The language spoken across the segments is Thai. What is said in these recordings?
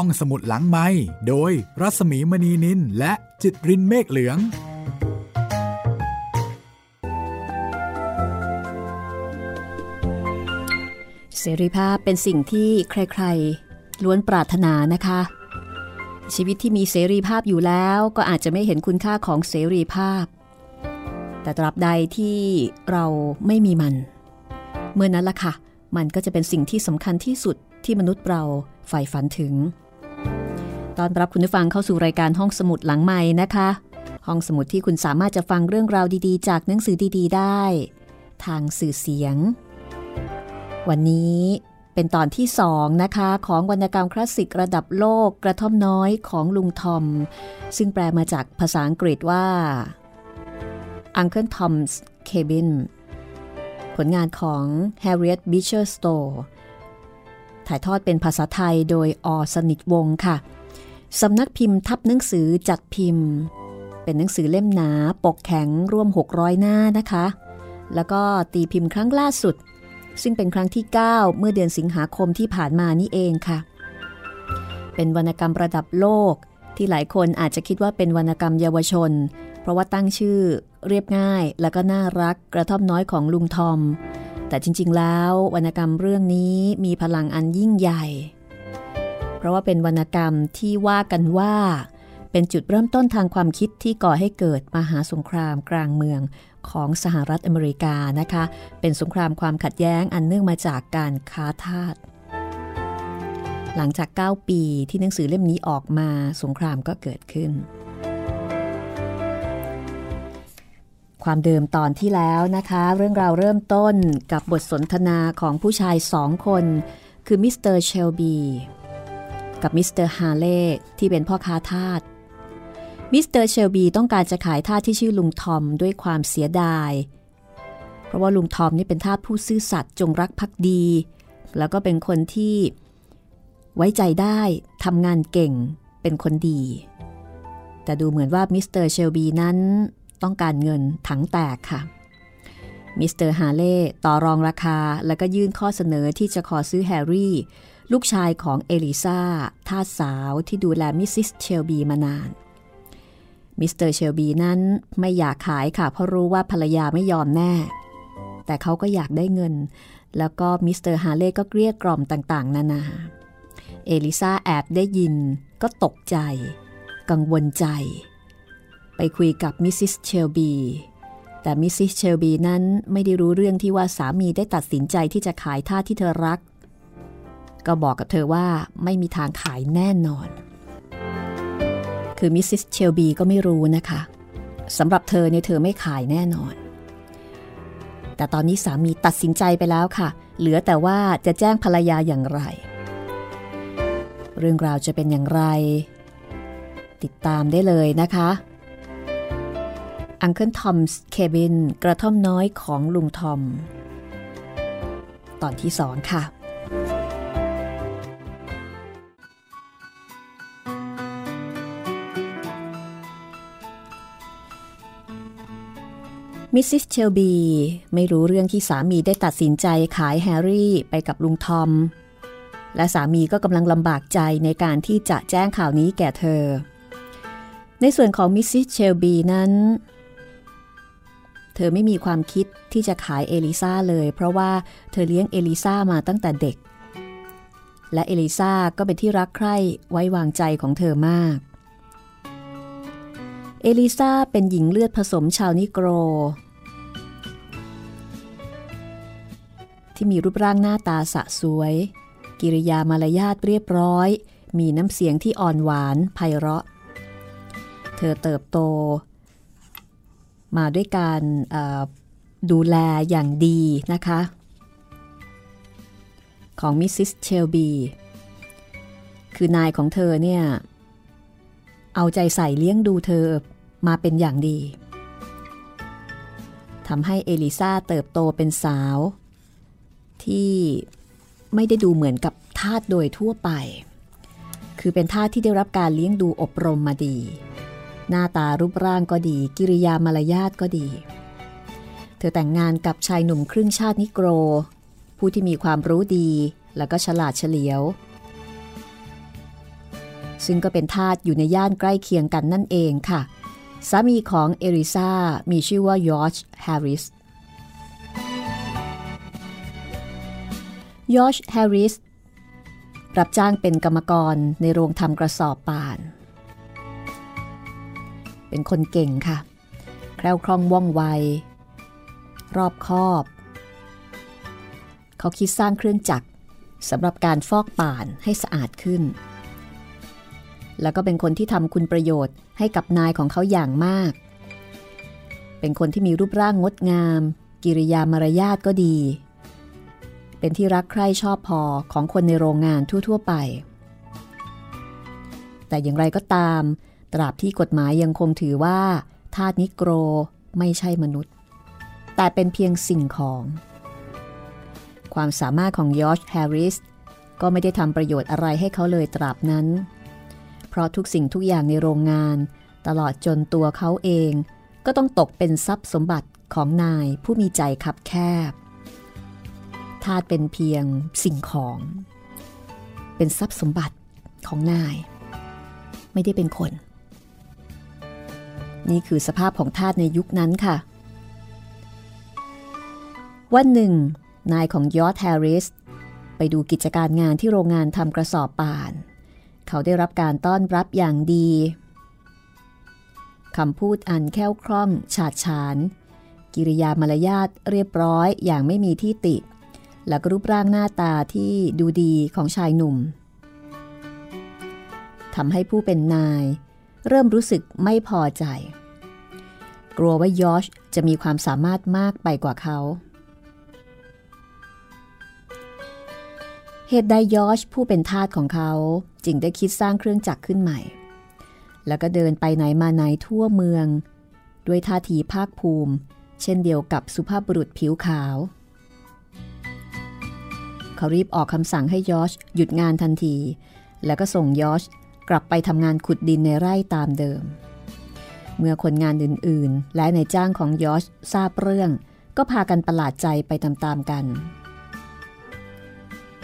ห้องสมุดหลังไม้โดยรัสมีมณีนินและจิตรินเมฆเหลือง เสรีภาพเป็นสิ่งที่ใครๆ ล้วนปรารถนานะคะ ชีวิตที่มีเสรีภาพอยู่แล้วก็อาจจะไม่เห็นคุณค่าของเสรีภาพ แต่ตราบใดที่เราไม่มีมัน เมื่อนั้นล่ะค่ะ มันก็จะเป็นสิ่งที่สำคัญที่สุดที่มนุษย์เราใฝ่ฝันถึง ตอนรับคุณผู้ฟังเข้าสู่รายการห้องสมุดหลังใหม่นะคะ ห้องสมุดที่คุณสามารถจะฟังเรื่องราวดีๆ จากหนังสือดีๆ ได้ ทางสื่อเสียง วันนี้เป็นตอนที่สองนะคะ ของวรรณกรรมคลาสสิกระดับโลกกระท่อมน้อยของลุงทอม ซึ่งแปลมาจากภาษาอังกฤษว่า Uncle Tom's Cabin ผลงานของ Harriet Beecher Stowe ถ่ายทอดเป็นภาษาไทยโดยอสนิทวงศ์ค่ะ สำนักพิมพ์ทับหนังสือจัดพิมพ์ เป็นหนังสือเล่มหนาปกแข็งร่วม 600 หน้านะคะ แล้วก็ตีพิมพ์ครั้งล่าสุด ซึ่งเป็นครั้งที่ 9 เมื่อเดือนสิงหาคมที่ผ่านมานี่เองค่ะ เป็นวรรณกรรมระดับโลก ที่หลายคนอาจจะคิดว่าเป็นวรรณกรรมเยาวชน เพราะว่าตั้งชื่อเรียบง่าย แล้วก็น่ารักกระท่อมน้อยของลุงทอม แต่จริงๆแล้ววรรณกรรมเรื่องนี้มีพลังอันยิ่งใหญ่ ราะว่าเป็นวรรณกรรมที่ว่ากันว่า เป็นจุดเริ่มต้นทางความคิดที่ก่อให้เกิดมหาสงครามกลางเมืองของสหรัฐอเมริกานะคะ เป็นสงครามความขัดแย้งอันเนื่องมาจากการค้าทาสหลังจาก 9 ปีที่หนังสือเล่มนี้ออกมาสงครามก็เกิดขึ้น ความเดิมตอนที่แล้วนะคะ เรื่องราวเริ่มต้นกับบทสนทนาของผู้ชายสองคน คือมิสเตอร์เชลบี กับมิสเตอร์ฮาเล่ที่เป็นพ่อค้าทาสมิสเตอร์เชลบีต้องการจะขายทาสที่ชื่อลุงทอมด้วยความเสียดาย เพราะว่าลุงทอมนี่เป็นทาสผู้ซื่อสัตย์จงรักภักดี แล้วก็เป็นคนที่ไว้ใจได้ทำงานเก่งเป็นคนดี แต่ดูเหมือนว่ามิสเตอร์เชลบีนั้นต้องการเงินถังแตกค่ะมิสเตอร์ฮาเล่ต่อรองราคาแล้วก็ยื่นข้อเสนอที่จะขอซื้อแฮร์รี่ ลูกชายของเอลิซาทาสสาวที่ดูแลมิสซิสเชลบีมานาน มิสเตอร์เชลบีนั้นไม่อยากขายค่ะ เพราะรู้ว่าภรรยาไม่ยอมแน่ แต่เขาก็อยากได้เงิน แล้วก็มิสเตอร์ฮาเล่ก็เกลี้ยกล่อมต่างๆ นานา เอลิซาแอบได้ยินก็ตกใจ กังวลใจ ไปคุยกับมิสซิสเชลบีแต่มิสซิสเชลบีนั้นไม่ได้รู้เรื่องที่ว่าสามีได้ตัดสินใจที่จะขายทาสที่เธอรัก ก็บอกกับเธอว่าไม่มีทางขายแน่นอน คือมิสซิสเชลบีก็ไม่รู้นะคะสำหรับเธอเนี่ยเธอไม่ขายแน่นอน แต่ตอนนี้สามีตัดสินใจไปแล้วค่ะ เหลือแต่ว่าจะแจ้งภรรยาอย่างไร เรื่องราวจะเป็นอย่างไร ติดตามได้เลยนะคะ Uncle Tom's Cabin กระท่อมน้อยของลุงทอม ตอนที่สองค่ะ มิสซิสเชลบีไม่รู้เรื่องที่สามีได้ตัดสินใจขายแฮร์รี่ไปกับลุงทอม และสามีก็กำลังลำบากใจในการที่จะแจ้งข่าวนี้แก่เธอ ในส่วนของมิสซิสเชลบีนั้น เธอไม่มีความคิดที่จะขายเอลิซาเลย เพราะว่าเธอเลี้ยงเอลิซามาตั้งแต่เด็ก และเอลิซาก็เป็นที่รักใคร่ไว้วางใจของเธอมากเอลิซาเป็นหญิงเลือดผสมชาวนิโกร ที่มีรูปร่างหน้าตาสะสวย กิริยามารยาทเรียบร้อย มีน้ำเสียงที่อ่อนหวานไพเราะ เธอเติบโต มาด้วยการดูแลอย่างดีนะคะ ของมิสซิสเชลบี คือนายของเธอเนี่ย เอาใจใส่เลี้ยงดูเธอมาเป็นอย่างดีทำให้เอลิซาเติบโตเป็นสาว ที่ไม่ได้ดูเหมือนกับทาสโดยทั่วไป คือเป็นทาสที่ได้รับการเลี้ยงดูอบรมมาดี หน้าตารูปร่างก็ดี กิริยามารยาทก็ดี เธอแต่งงานกับชายหนุ่มครึ่งชาตินิโกร ผู้ที่มีความรู้ดีแล้วก็ฉลาดเฉลียว ซึ่งก็เป็นทาสอยู่ในย่านใกล้เคียงกันนั่นเองค่ะ สามีของเอลิซามีชื่อว่ายอร์จแฮร์ริส ยอร์จแฮร์ริส รับจ้างเป็นกรรมกรในโรงทำกระสอบป่าน เป็นคนเก่งค่ะ แคล่วคล่องว่องไว รอบคอบ เขาคิดสร้างเครื่องจักรสำหรับการฟอกป่านให้สะอาดขึ้น แล้วก็เป็นคนที่ทำคุณประโยชน์ให้กับนายของเขาอย่างมาก เป็นคนที่มีรูปร่างงดงาม กิริยามารยาทก็ดี เป็นที่รักใคร่ชอบพอของคนในโรงงานทั่ว ๆ ไป แต่อย่างไรก็ตาม ตราบที่กฎหมายยังคงถือว่า ทาสนิโกรไม่ใช่มนุษย์ แต่เป็นเพียงสิ่งของ ความสามารถของยอร์จแฮร์ริสก็ไม่ได้ทำประโยชน์อะไรให้เขาเลยตราบนั้น เพราะทุกสิ่งทุกอย่างในโรงงาน ตลอดจนตัวเขาเอง ก็ต้องตกเป็นทรัพย์สมบัติของนายผู้มีใจคับแคบ ทาสเป็นเพียงสิ่งของ เป็นทรัพย์สมบัติของนาย ไม่ได้เป็นคน นี่คือสภาพของทาสในยุคนั้นค่ะ วันหนึ่ง นายของยอร์ธแฮริส ไปดูกิจการงานที่โรงงานทำกระสอบป่าน เขาได้รับการต้อนรับอย่างดีคำพูดอันแค่วคล่องฉาดฉาน กิริยามารยาทเรียบร้อยอย่างไม่มีที่ติ และรูปร่างหน้าตาที่ดูดีของชายหนุ่มทำให้ผู้เป็นนาย เริ่มรู้สึกไม่พอใจ กลัวว่ายอชจะมีความสามารถมากไปกว่าเขา เหตุใดยอชผู้เป็นทาสของเขาจึงได้คิดสร้างเครื่องจักรขึ้นใหม่ แล้วก็เดินไปไหนมาไหนทั่วเมือง ด้วยท่าทีภาคภูมิ เช่นเดียวกับสุภาพบุรุษผิวขาว เขารีบออกคำสั่งให้ยอชหยุดงานทันที แล้วก็ส่งยอชกลับไปทำงานขุดดินในไร่ตามเดิม เมื่อคนงานอื่นๆ และในจ้างของยอชทราบเรื่อง ก็พากันประหลาดใจไปตามๆกัน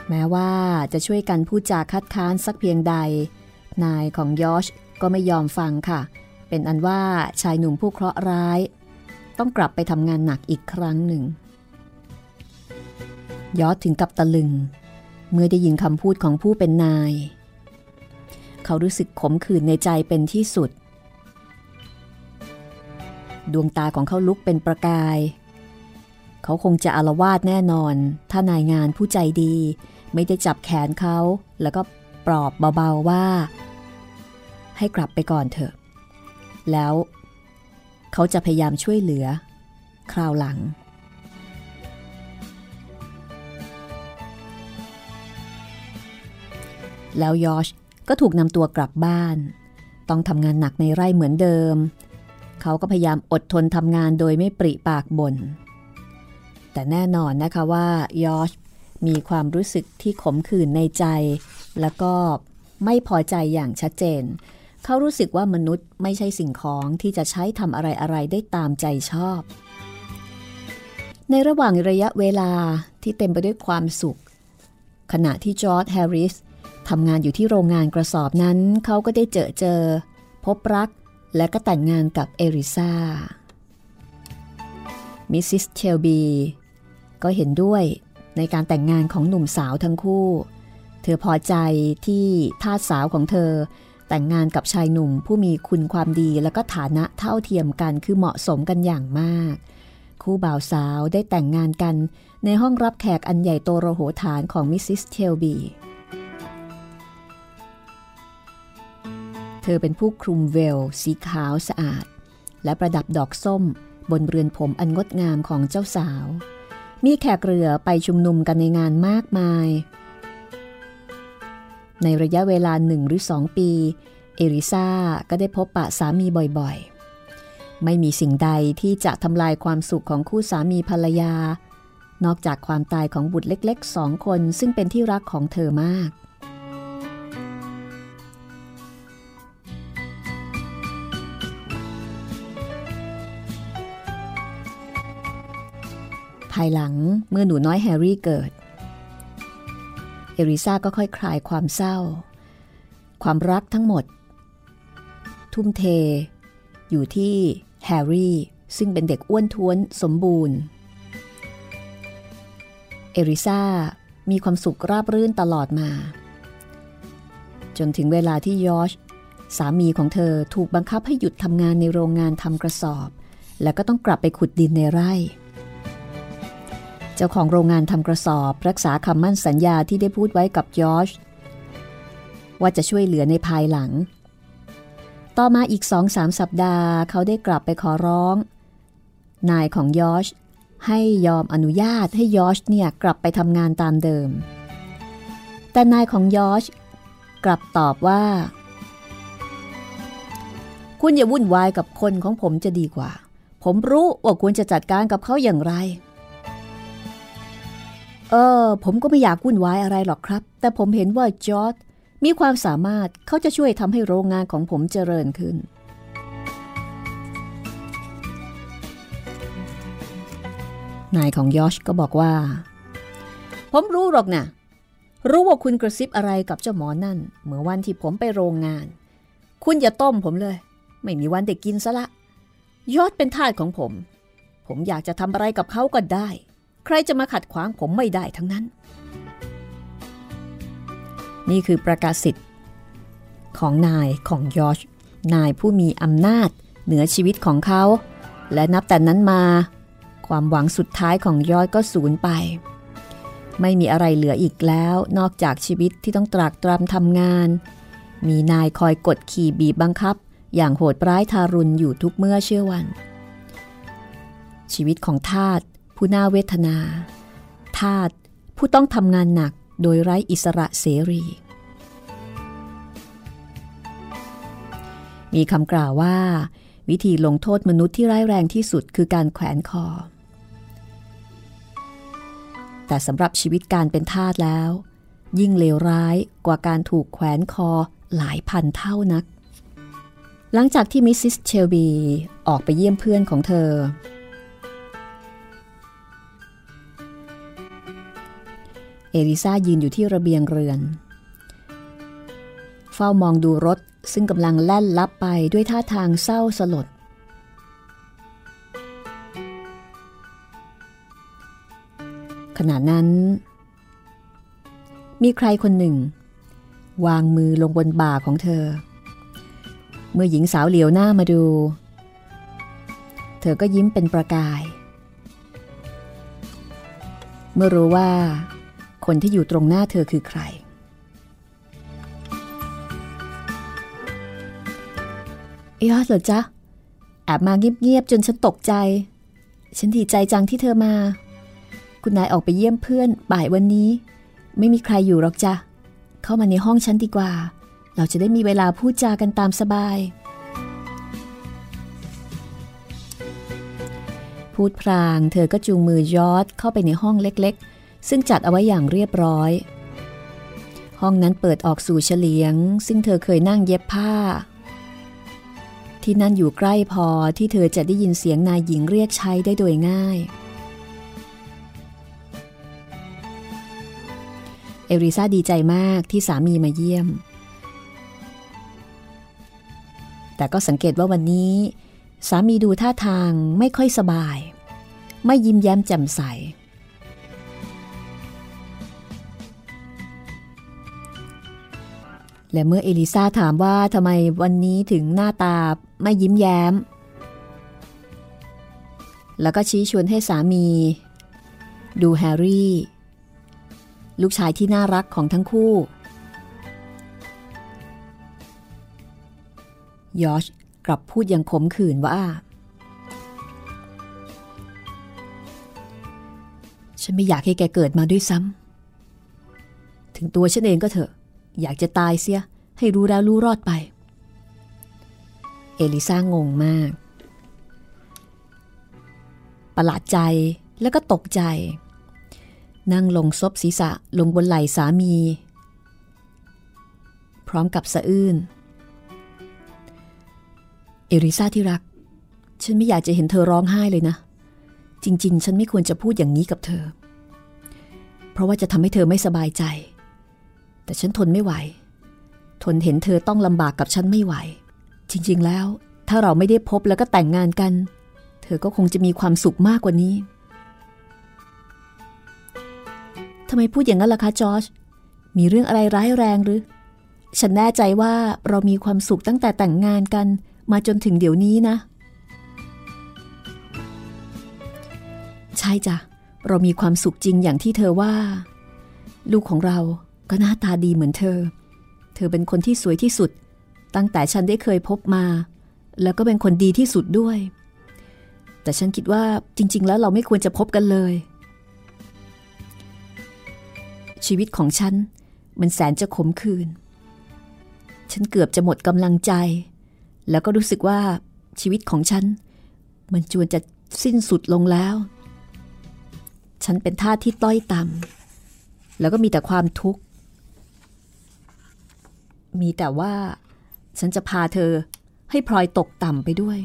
แม้ว่าจะช่วยกันพูดจาคัดค้านสักเพียงใด นายของยอชก็ไม่ยอมฟังค่ะ เป็นอันว่าชายหนุ่มผู้เคราะห์ร้าย ต้องกลับไปทำงานหนักอีกครั้งหนึ่ง ยอชถึงกับตะลึง เมื่อได้ยินคำพูดของผู้เป็นนาย เขารู้สึกขมขื่นในใจเป็นที่สุด ดวงตาของเขาลุกเป็นประกาย เขาคงจะอารวาสแน่นอน ถ้านายงานผู้ใจดี ไม่ได้จับแขนเขาแล้วก็ปลอบเบาๆว่า ให้กลับไปก่อนเถอะ แล้ว เขาจะพยายามช่วยเหลือ คราวหลัง แล้วยอชก็ถูกนำตัวกลับบ้าน ต้องทำงานหนักในไร่เหมือนเดิม เขาก็พยายามอดทนทำงานโดยไม่ปริปากบน่นแต่แน่นอนนะคะว่ายอชมีความรู้สึกที่ขมขื่นในใจ แล้วก็ไม่พอใจอย่างชัดเจน เขารู้สึกว่ามนุษย์ไม่ใช่สิ่งของที่จะใช้ทำอะไรอะไรได้ตามใจชอบ ในระหว่างระยะเวลาที่เต็มไปด้วยความสุข ขณะที่จอร์ดแฮร์ริส ทำงานอยู่ที่โรงงานกระสอบนั้นเขาก็ได้เจอเจอ พบรักและก็แต่งงานกับเอริซามิสซิสเชลบีก็เห็นด้วยในการแต่งงานของหนุ่มสาวทั้งคู่ เธอพอใจที่ทาสสาวของเธอ แต่งงานกับชายหนุ่มผู้มีคุณความดีและก็ฐานะเท่าเทียมกันคือเหมาะสมกันอย่างมาก คู่บ่าวสาวได้แต่งงานกันในห้องรับแขกอันใหญ่โตโรโหฐานของมิสซิสเชลบี เธอเป็นผู้คลุม veil สีขาวสะอาด และประดับดอกส้มบนเรือนผมอันงดงามของเจ้าสาว มีแขกเรือไปชุมนุมกันในงานมากมาย ในระยะเวลาหนึ่งหรือสองปี เอริซาก็ได้พบปะสามีบ่อยๆ ไม่มีสิ่งใดที่จะทำลายความสุขของคู่สามีภรรยา นอกจากความตายของบุตรเล็กๆสองคนซึ่งเป็นที่รักของเธอมาก ภายหลังเมื่อหนูน้อยแฮร์รี่เกิด เอริซาก็ค่อยคลายความเศร้า ความรักทั้งหมด ทุ่มเท อยู่ที่แฮร์รี่ซึ่งเป็นเด็กอ้วนท้วนสมบูรณ์ เอริซามีความสุขราบรื่นตลอดมา จนถึงเวลาที่ยอชสามีของเธอถูกบังคับให้หยุดทำงานในโรงงานทำกระสอบ แล้วก็ต้องกลับไปขุดดินในไร่ จ้าของโรงงานทำกระสอบ รักษาคำมั่นสัญญาที่ได้พูดไว้กับยอชว่าจะช่วยเหลือในภายหลัง ต่อมาอีกสองสามสัปดาห์ เขาได้กลับไปขอร้อง นายของยอชให้ยอมอนุญาตให้ยอชเนี่ยกลับไปทำงานตามเดิม แต่นายของยอชกลับตอบว่า คุณอย่าวุ่นวายกับคนของผมจะดีกว่า ผมรู้ว่าควรจะจัดการกับเขาอย่างไร เออ ผมก็ไม่อยากวุ่นวายอะไรหรอกครับ แต่ผมเห็นว่าจอร์ดมีความสามารถเขาจะช่วยทำให้โรงงานของผมเจริญขึ้น นายของยอชก็บอกว่า ผมรู้หรอกนะรู้ว่าคุณกระซิบอะไรกับเจ้าหมอนั่น เมื่อวันที่ผมไปโรงงาน คุณอย่าต้มผมเลย ไม่มีวันได้กินซะละ ยอดเป็นทาสของผม ผมอยากจะทำอะไรกับเขาก็ได้ ใครจะมาขัดขวางผมไม่ได้ทั้งนั้น นี่คือประกาศสิทธิ์ของนายของยอชนายผู้มีอำนาจเหนือชีวิตของเขา และนับแต่นั้นมา ความหวังสุดท้ายของยอดก็สูญไป ไม่มีอะไรเหลืออีกแล้ว นอกจากชีวิตที่ต้องตรากตรำทำงาน มีนายคอยกดขี่บีบบังคับ อย่างโหดร้ายทารุณอยู่ทุกเมื่อเชื่อวัน ชีวิตของทาส ผู้น่าเวทนา ทาสผู้ต้องทำงานหนักโดยไร้อิสระเสรี มีคำกล่าวว่า วิธีลงโทษมนุษย์ที่ร้ายแรงที่สุดคือการแขวนคอ แต่สำหรับชีวิตการเป็นทาสแล้ว ยิ่งเลวร้ายกว่าการถูกแขวนคอหลายพันเท่านัก หลังจากที่มิสซิสเชลบีออกไปเยี่ยมเพื่อนของเธอ เอลิซายืนอยู่ที่ระเบียงเรือน เฝ้ามองดูรถซึ่งกำลังแล่นลับไปด้วยท่าทางเศร้าสลด ขณะนั้น มีใครคนหนึ่ง วางมือลงบนบ่าของเธอ เมื่อหญิงสาวเหลียวหน้ามาดู เธอก็ยิ้มเป็นประกาย เมื่อรู้ว่า คนที่อยู่ตรงหน้าเธอคือใครยอดเหรอจ๊ะ แอบมาเงียบๆจนฉันตกใจ ฉันดีใจจังที่เธอมา คุณนายออกไปเยี่ยมเพื่อนบ่ายวันนี้ ไม่มีใครอยู่หรอกจ้ะ เข้ามาในห้องฉันดีกว่า เราจะได้มีเวลาพูดจากันตามสบายพูดพรางเธอก็จูงมือยอดเข้าไปในห้องเล็กๆ ซึ่งจัดเอาไว้อย่างเรียบร้อย ห้องนั้นเปิดออกสู่เฉลียง ซึ่งเธอเคยนั่งเย็บผ้า ที่นั่นอยู่ใกล้พอที่เธอจะได้ยินเสียงนายหญิงเรียกใช้ได้โดยง่าย เอริซาดีใจมากที่สามีมาเยี่ยม แต่ก็สังเกตว่าวันนี้สามีดูท่าทางไม่ค่อยสบาย ไม่ยิ้มแย้มแจ่มใส และเมื่อเอลิซาถามว่าทำไมวันนี้ถึงหน้าตาไม่ยิ้มแย้ม แล้วก็ชี้ชวนให้สามี ดูแฮร์รี่ ลูกชายที่น่ารักของทั้งคู่ยอชกลับพูดอย่างขมขื่นว่า ฉันไม่อยากให้แกเกิดมาด้วยซ้ำ ถึงตัวฉันเองก็เถอะ อยากจะตายเสีย ให้รู้แล้วรู้รอดไป เอลิซ่างงมาก ประหลาดใจแล้วก็ตกใจ นั่งลงซบศีรษะลงบนไหล่สามี พร้อมกับสะอื้น เอริซาที่รัก ฉันไม่อยากจะเห็นเธอร้องไห้เลยนะ จริง ๆ ฉันไม่ควรจะพูดอย่างนี้กับเธอ เพราะว่าจะทำให้เธอไม่สบายใจ แต่ฉันทนไม่ไหว ทนเห็นเธอต้องลำบากกับฉันไม่ไหว จริงๆแล้ว ถ้าเราไม่ได้พบแล้วก็แต่งงานกัน เธอก็คงจะมีความสุขมากกว่านี้ทำไมพูดอย่างนั้นล่ะคะจอร์จมีเรื่องอะไรร้ายแรงหรือ ฉันแน่ใจว่าเรามีความสุขตั้งแต่แต่งงานกันมาจนถึงเดี๋ยวนี้นะ ใช่จ้ะ เรามีความสุขจริงอย่างที่เธอว่า ลูกของเรา ก็หน้าตาดีเหมือนเธอ เธอเป็นคนที่สวยที่สุด ตั้งแต่ฉันได้เคยพบมา แล้วก็เป็นคนดีที่สุดด้วย แต่ฉันคิดว่าจริง ๆ แล้วเราไม่ควรจะพบกันเลย ชีวิตของฉันมันแสนจะขมขื่นฉันเกือบจะหมดกำลังใจ แล้วก็รู้สึกว่าชีวิตของฉัน มันจวนจะสิ้นสุดลงแล้ว ฉันเป็นท่าที่ต้อยต่ำแล้วก็มีแต่ความทุกข์ มีแต่ว่า ฉันจะพาเธอให้พลอยตกต่ำไปด้วย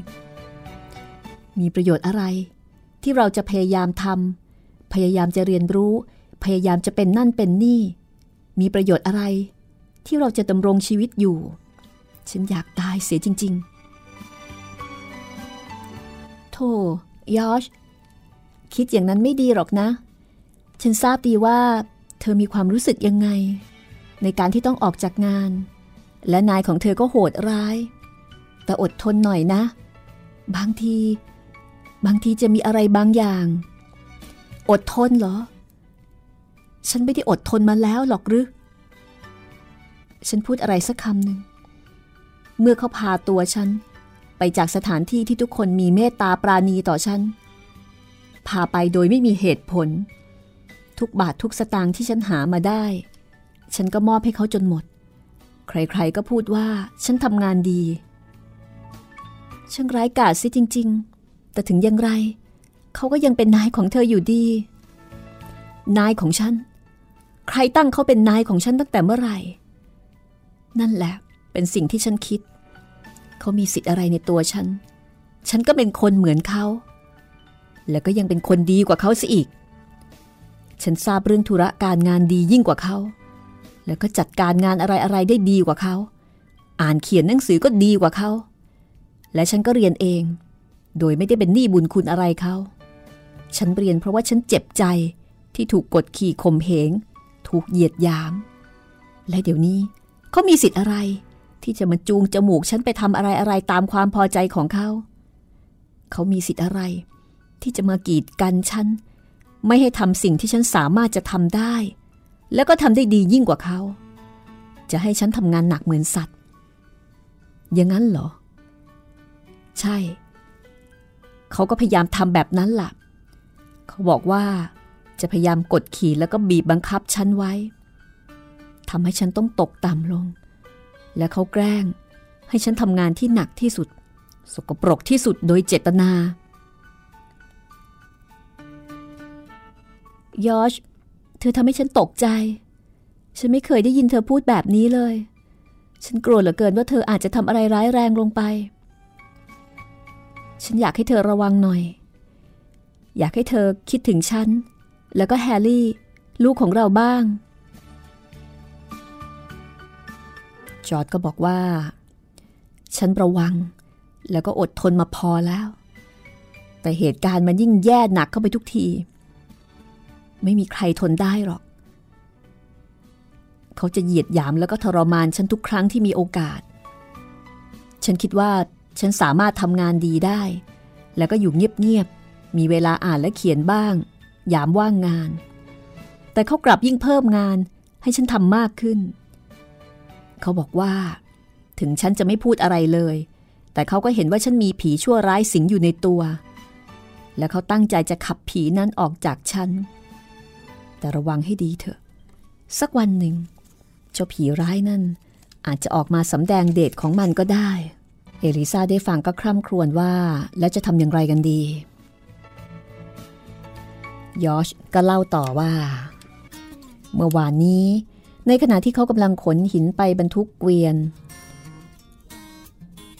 มีประโยชน์อะไร ที่เราจะพยายามทำพยายามจะเรียนรู้ พยายามจะเป็นนั่นเป็นนี่ มีประโยชน์อะไร ที่เราจะดำรงชีวิตอยู่ ฉันอยากตายเสียจริง ๆ โธ่ยอชคิดอย่างนั้นไม่ดีหรอกนะ ฉันทราบดีว่า เธอมีความรู้สึกยังไง ในการที่ต้องออกจากงาน และนายของเธอก็โหดร้าย แต่อดทนหน่อยนะ บางที บางทีจะมีอะไรบางอย่าง อดทนเหรอ ฉันไม่ได้อดทนมาแล้วหรอกหรือ ฉันพูดอะไรสักคำหนึ่ง เมื่อเขาพาตัวฉัน ไปจากสถานที่ที่ทุกคนมีเมตตาปราณีต่อฉัน พาไปโดยไม่มีเหตุผล ทุกบาททุกสตางค์ที่ฉันหามาได้ ฉันก็มอบให้เขาจนหมด ใครๆก็พูดว่าฉันทำงานดีช่างร้ายกาจซิจริง ๆ แต่ถึงอย่างไร เขาก็ยังเป็นนายของเธออยู่ดี นายของฉัน ใครตั้งเขาเป็นนายของฉันตั้งแต่เมื่อไหร่ นั่นแหละ เป็นสิ่งที่ฉันคิด เขามีสิทธิ์อะไรในตัวฉัน ฉันก็เป็นคนเหมือนเขา แล้วก็ยังเป็นคนดีกว่าเขาซะอีก ฉันทราบเรื่องธุระการงานดียิ่งกว่าเขา แล้วก็จัดการงานอะไรๆได้ดีกว่าเขา อ่านเขียนหนังสือก็ดีกว่าเขา และฉันก็เรียนเอง โดยไม่ได้เป็นหนี้บุญคุณอะไรเขา ฉันเรียนเพราะว่าฉันเจ็บใจที่ถูกกดขี่ข่มเหง ถูกเหยียดยาม และเดี๋ยวนี้เขามีสิทธิ์อะไร ที่จะมาจูงจมูกฉันไปทำอะไรอะไรตามความพอใจของเขา เขามีสิทธิ์อะไร ที่จะมากีดกันฉัน ไม่ให้ทำสิ่งที่ฉันสามารถจะทำได้ แล้วก็ทำได้ดียิ่งกว่าเขา จะให้ฉันทำงานหนักเหมือนสัตว์ อย่างนั้นเหรอ ใช่ เขาก็พยายามทำแบบนั้นล่ะ เขาบอกว่าจะพยายามกดขี่แล้วก็บีบบังคับฉันไว้ทำให้ฉันต้องตกต่ำลง และเขาแกล้ง ให้ฉันทำงานที่หนักที่สุด สกปรกที่สุดโดยเจตนายอช เธอทำให้ฉันตกใจ ฉันไม่เคยได้ยินเธอพูดแบบนี้เลย ฉันกลัวเหลือเกินว่าเธออาจจะทำอะไรร้ายแรงลงไป ฉันอยากให้เธอระวังหน่อย อยากให้เธอคิดถึงฉัน แล้วก็แฮร์รี่ ลูกของเราบ้าง จอร์ดก็บอกว่า ฉันระวัง แล้วก็อดทนมาพอแล้ว แต่เหตุการณ์มันยิ่งแย่หนักเข้าไปทุกที ไม่มีใครทนได้หรอก เขาจะเหยียดหยามแล้วก็ทรมานฉันทุกครั้งที่มีโอกาส ฉันคิดว่าฉันสามารถทำงานดีได้ แล้วก็อยู่เงียบๆ มีเวลาอ่านและเขียนบ้าง ยามว่างงาน แต่เขากลับยิ่งเพิ่มงานให้ฉันทำมากขึ้น เขาบอกว่า ถึงฉันจะไม่พูดอะไรเลย แต่เขาก็เห็นว่าฉันมีผีชั่วร้ายสิงอยู่ในตัว และเขาตั้งใจจะขับผีนั้นออกจากฉัน แต่ระวังให้ดีเถอะ สักวันหนึ่ง เจ้าผีร้ายนั่น อาจจะออกมาสำแดงเดชของมันก็ได้ เอลิซาได้ฟังก็คร่ำครวญว่าแล้วจะทำอย่างไรกันดียอชก็เล่าต่อว่า เมื่อวานนี้ ในขณะที่เขากำลังขนหินไปบรรทุกเกวียน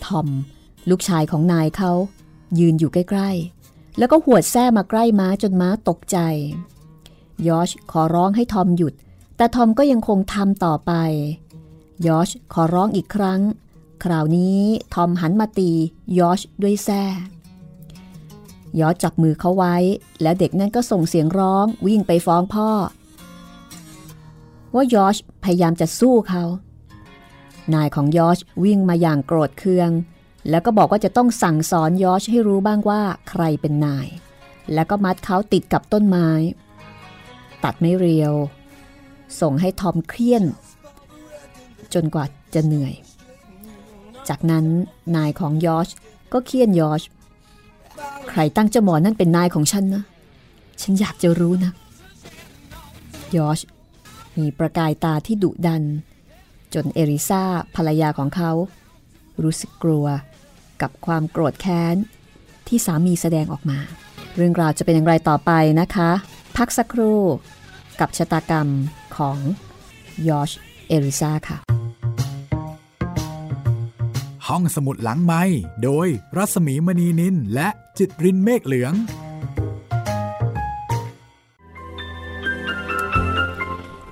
ทอม ลูกชายของนายเขา ยืนอยู่ใกล้ ๆ แล้วก็หวดแส้มาใกล้ม้าจนม้าตกใจ ยอชขอร้องให้ทอมหยุด แต่ทอมก็ยังคงทำต่อไป ยอชขอร้องอีกครั้ง คราวนี้ทอมหันมาตียอชด้วยแส้ยอชจับมือเขาไว้ แล้วเด็กนั่นก็ส่งเสียงร้องวิ่งไปฟ้องพ่อ ว่ายอชพยายามจะสู้เขา นายของยอชวิ่งมาอย่างโกรธเคือง แล้วก็บอกว่าจะต้องสั่งสอนยอชให้รู้บ้างว่าใครเป็นนาย แล้วก็มัดเขาติดกับต้นไม้ ตัดไม่เรียว ส่งให้ทอมเครียน จนกว่าจะเหนื่อย จากนั้นนายของยอชก็เคียนยอชใครตั้งเจ้าหมอนั่นเป็นนายของฉันนะ ฉันอยากจะรู้นะ ยอชมีประกายตาที่ดุดัน จนเอริซาภรรยาของเขา รู้สึกกลัวกับความโกรธแค้น ที่สามีแสดงออกมา เรื่องราวจะเป็นอย่างไรต่อไปนะคะ พักสักครู่กับชะตากรรมของยอชเอริซาค่ะ ห้องสมุดหลังไม้โดยรัสมีมณีนินและจิตรินเมฆเหลือง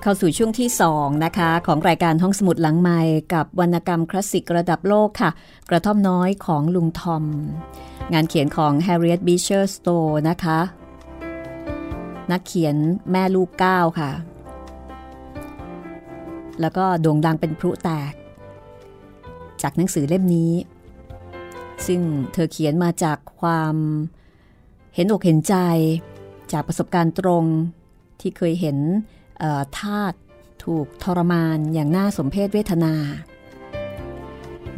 เข้าสู่ช่วงที่ 2 นะคะ ของรายการห้องสมุดหลังไม้กับวรรณกรรมคลาสสิกระดับโลกค่ะ กระท่อมน้อยของลุงทอม งานเขียนของ Harriet Beecher Stowe นะคะ นักเขียนแม่ลูกเก้าค่ะ แล้วก็โด่งดังเป็นพลุแตก จากหนังสือเล่มนี้ ซึ่งเธอเขียนมาจากความเห็นอกเห็นใจ จากประสบการณ์ตรงที่เคยเห็นทาสถูกทรมานอย่างน่าสมเพศเวทนา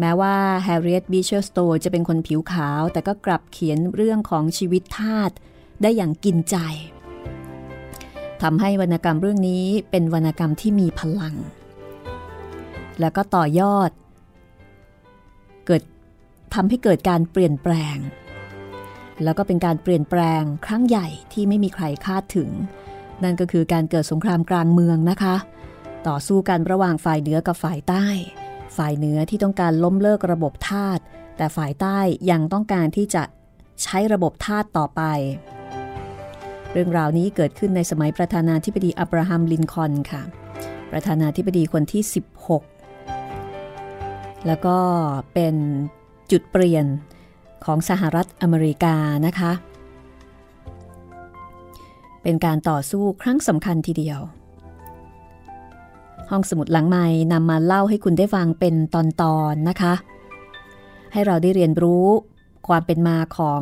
แม้ว่าแฮร์ริเอตบีเชอร์สโตจะเป็นคนผิวขาว แต่ก็กลับเขียนเรื่องของชีวิตทาสได้อย่างกินใจ ทำให้วรรณกรรมเรื่องนี้เป็นวรรณกรรมที่มีพลัง แล้วก็ต่อยอด เกิดทำให้เกิดการเปลี่ยนแปลง แล้วก็เป็นการเปลี่ยนแปลงครั้งใหญ่ที่ไม่มีใครคาดถึง นั่นก็คือการเกิดสงครามกลางเมืองนะคะ ต่อสู้กันระหว่างฝ่ายเหนือกับฝ่ายใต้ ฝ่ายเหนือที่ต้องการล้มเลิกระบบทาสแต่ฝ่ายใต้ยังต้องการที่จะใช้ระบบทาสต่อไป เรื่องราวนี้เกิดขึ้นในสมัยประธานาธิบดีอับราฮัมลินคอนค่ะ ประธานาธิบดีคนที่ 16 แล้วก็เป็นจุดเปลี่ยนของสหรัฐอเมริกานะคะ เป็นการต่อสู้ครั้งสำคัญทีเดียว ห้องสมุดหลังไม้นำมาเล่าให้คุณได้ฟังเป็นตอนๆนนะคะ ให้เราได้เรียนรู้ความเป็นมาของ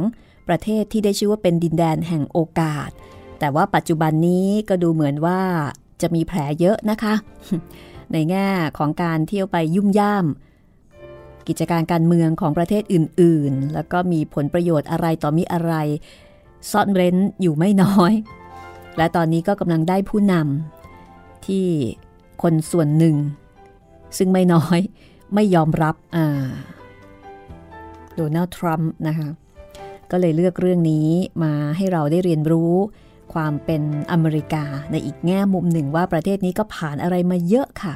ประเทศที่ได้ชื่อว่าเป็นดินแดนแห่งโอกาส แต่ว่าปัจจุบันนี้ก็ดูเหมือนว่าจะมีแผลเยอะนะคะ ในแง่ของการเที่ยวไปยุ่มย่าม กิจการการเมืองของประเทศอื่นๆ แล้วก็มีผลประโยชน์อะไรต่อมีอะไร ซ่อนเร้นอยู่ไม่น้อย และตอนนี้ก็กำลังได้ผู้นำที่คนส่วนหนึ่ง ซึ่งไม่น้อยไม่ยอมรับโดนัลด์ทรัมป์นะคะ ก็เลยเลือกเรื่องนี้มาให้เราได้เรียนรู้ ความเป็นอเมริกาในอีกแง่มุมหนึ่งว่าประเทศนี้ก็ผ่านอะไรมาเยอะค่ะ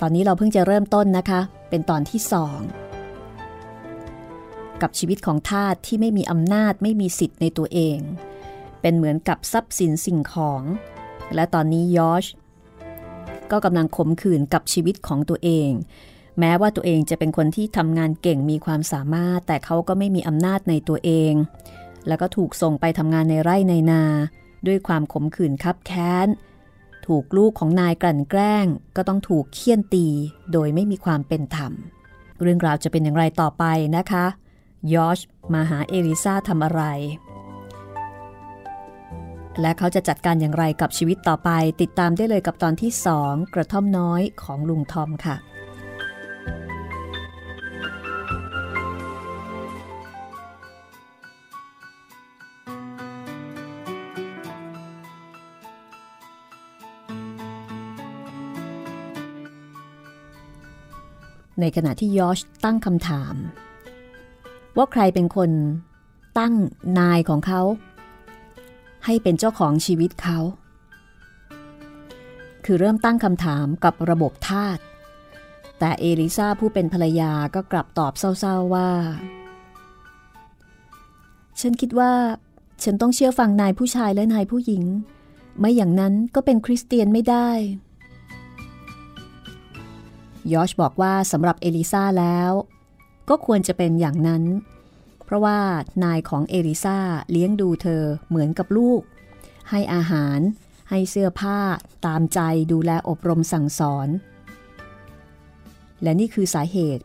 ตอนนี้เราเพิ่งจะเริ่มต้นนะคะ เป็นตอนที่สองกับชีวิตของทาสที่ไม่มีอำนาจไม่มีสิทธิ์ในตัวเอง เป็นเหมือนกับทรัพย์สินสิ่งของ และตอนนี้ยอชก็กำลังขมขื่นกับชีวิตของตัวเอง แม้ว่าตัวเองจะเป็นคนที่ทำงานเก่งมีความสามารถ แต่เขาก็ไม่มีอำนาจในตัวเอง แล้วก็ถูกส่งไปทำงานในไร่ในนา ด้วยความขมขื่นคับแค้น ถูกลูกของนายกลั่นแกล้ง ก็ต้องถูกเคี่ยนตี โดยไม่มีความเป็นธรรม เรื่องราวจะเป็นอย่างไรต่อไปนะคะยอชมาหาเอลิซาทำอะไร และเขาจะจัดการอย่างไรกับชีวิตต่อไป ติดตามได้เลยกับตอนที่สองกระท่อมน้อยของลุงทอมค่ะ ในขณะที่ยอชตั้งคำถาม ว่าใครเป็นคนตั้งนายของเขา ให้เป็นเจ้าของชีวิตเขา คือเริ่มตั้งคำถามกับระบบทาส แต่เอลิซาผู้เป็นภรรยาก็กลับตอบเศร้าๆว่า ฉันคิดว่า ฉันต้องเชื่อฟังนายผู้ชายและนายผู้หญิง ไม่อย่างนั้นก็เป็นคริสเตียนไม่ได้ยอชบอกว่าสำหรับเอลิซาแล้ว ก็ควรจะเป็นอย่างนั้น เพราะว่านายของเอลิซาเลี้ยงดูเธอเหมือนกับลูก ให้อาหาร ให้เสื้อผ้า ตามใจดูแลอบรมสั่งสอน และนี่คือสาเหตุ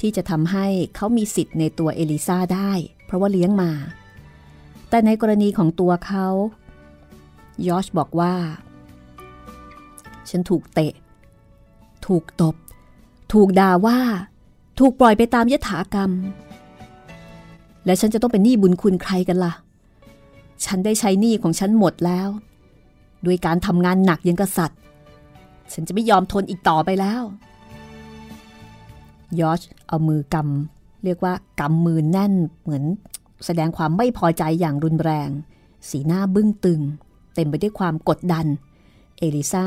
ที่จะทำให้เขามีสิทธิ์ในตัวเอลิซาได้ เพราะว่าเลี้ยงมา แต่ในกรณีของตัวเขายอชบอกว่า ฉันถูกเตะ ถูกตบ ถูกด่าว่า ถูกปล่อยไปตามยถากรรม และฉันจะต้องเป็นหนี้บุญคุณใครกันละ่ะ ฉันได้ใช้หนี้ของฉันหมดแล้ว ด้วยการทำงานหนักยังกษัตริย์ ฉันจะไม่ยอมทนอีกต่อไปแล้ว ยอชเอามือกำเรียกว่ากำมือแน่นเหมือนแสดงความไม่พอใจอย่างรุนแรง สีหน้าบึ้งตึง เต็มไปด้วยความกดดัน เอลิซา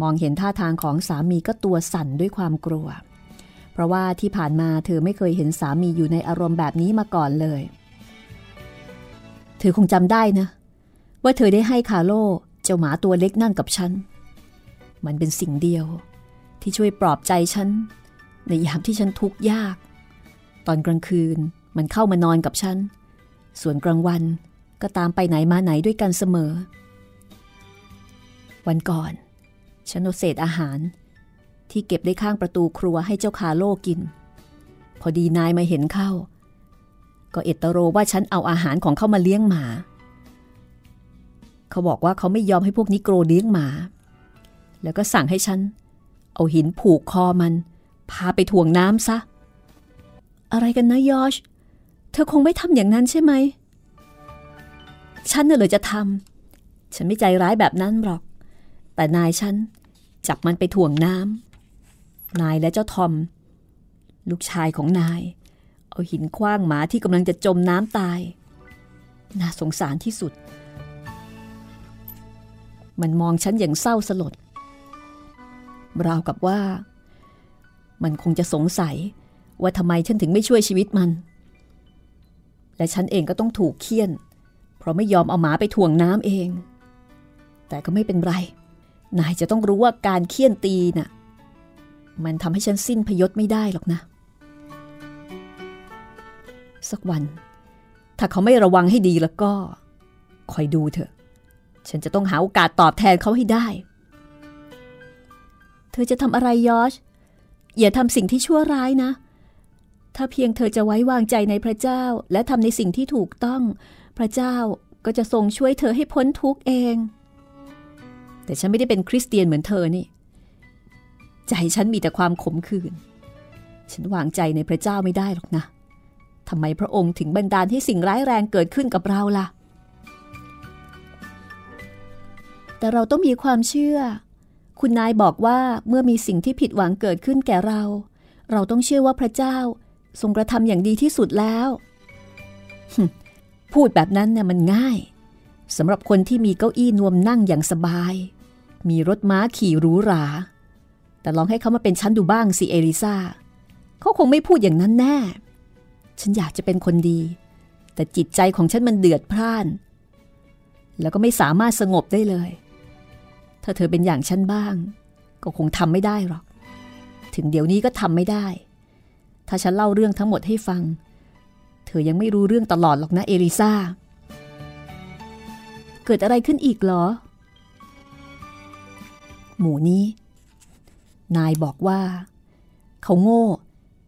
มองเห็นท่าทางของสามีก็ตัวสั่นด้วยความกลัว เพราะว่าที่ผ่านมาเธอไม่เคยเห็นสามีอยู่ในอารมณ์แบบนี้มาก่อนเลย เธอคงจำได้นะ ว่าเธอได้ให้คาโลเจ้าหมาตัวเล็กนั่นกับฉัน มันเป็นสิ่งเดียวที่ช่วยปลอบใจฉัน ในยามที่ฉันทุกข์ยาก ตอนกลางคืนมันเข้ามานอนกับฉัน ส่วนกลางวันก็ตามไปไหนมาไหนด้วยกันเสมอ วันก่อน ฉันเอาเศษอาหาร ที่เก็บได้ข้างประตูครัวให้เจ้าคาโลกิน พอดีนายมาเห็นเข้า ก็เอตโรว่าฉันเอาอาหารของเขามาเลี้ยงหมา เขาบอกว่าเขาไม่ยอมให้พวกนิโกรเลี้ยงหมา แล้วก็สั่งให้ฉัน เอาหินผูกคอมัน พาไปถ่วงน้ำซะ อะไรกันนะยอช เธอคงไม่ทำอย่างนั้นใช่ไหม ฉันน่ะเลยจะทำ ฉันไม่ใจร้ายแบบนั้นหรอก แต่นายฉันจับมันไปถ่วงน้ำ นายและเจ้าทอม ลูกชายของนาย เอาหินคว้างหมาที่กำลังจะจมน้ำตาย น่าสงสารที่สุด มันมองฉันอย่างเศร้าสลดราวกับว่า มันคงจะสงสัยว่าทำไมฉันถึงไม่ช่วยชีวิตมัน และฉันเองก็ต้องถูกเคี่ยน เพราะไม่ยอมเอาหมาไปถ่วงน้ำเอง แต่ก็ไม่เป็นไร นายจะต้องรู้ว่าการเคี่ยนตีน่ะ มันทำให้ฉันสิ้นพยศไม่ได้หรอกนะ สักวัน ถ้าเขาไม่ระวังให้ดีแล้วก็ คอยดูเถอะ ฉันจะต้องหาโอกาสตอบแทนเขาให้ได้ เธอจะทำอะไรยอช อย่าทำสิ่งที่ชั่วร้ายนะ ถ้าเพียงเธอจะไว้วางใจในพระเจ้า และทำในสิ่งที่ถูกต้อง พระเจ้าก็จะทรงช่วยเธอให้พ้นทุกข์เอง แต่ฉันไม่ได้เป็นคริสเตียนเหมือนเธอนี่ ใจฉันมีแต่ความขมขื่น ฉันวางใจในพระเจ้าไม่ได้หรอกนะ ทำไมพระองค์ถึงบันดาลให้สิ่งร้ายแรงเกิดขึ้นกับเราล่ะ แต่เราต้องมีความเชื่อ คุณนายบอกว่าเมื่อมีสิ่งที่ผิดหวังเกิดขึ้นแก่เรา เราต้องเชื่อว่าพระเจ้า ทรงกระทำอย่างดีที่สุดแล้ว พูดแบบนั้นเนี่ยมันง่ายสำหรับคนที่มีเก้าอี้นวมนั่งอย่างสบาย มีรถม้าขี่หรูหรา แต่ลองให้เขามาเป็นฉันดูบ้างสิเอลิซาเขาคงไม่พูดอย่างนั้นแน่ ฉันอยากจะเป็นคนดี แต่จิตใจของฉันมันเดือดพร่าน แล้วก็ไม่สามารถสงบได้เลย ถ้าเธอเป็นอย่างฉันบ้าง ก็คงทำไม่ได้หรอก ถึงเดี๋ยวนี้ก็ทำไม่ได้ ถ้าฉันเล่าเรื่องทั้งหมดให้ฟัง เธอยังไม่รู้เรื่องตลอดหรอกนะเอลิซาเกิดอะไรขึ้นอีกเหรอ หมู่นี้ นายบอกว่า เขาโง่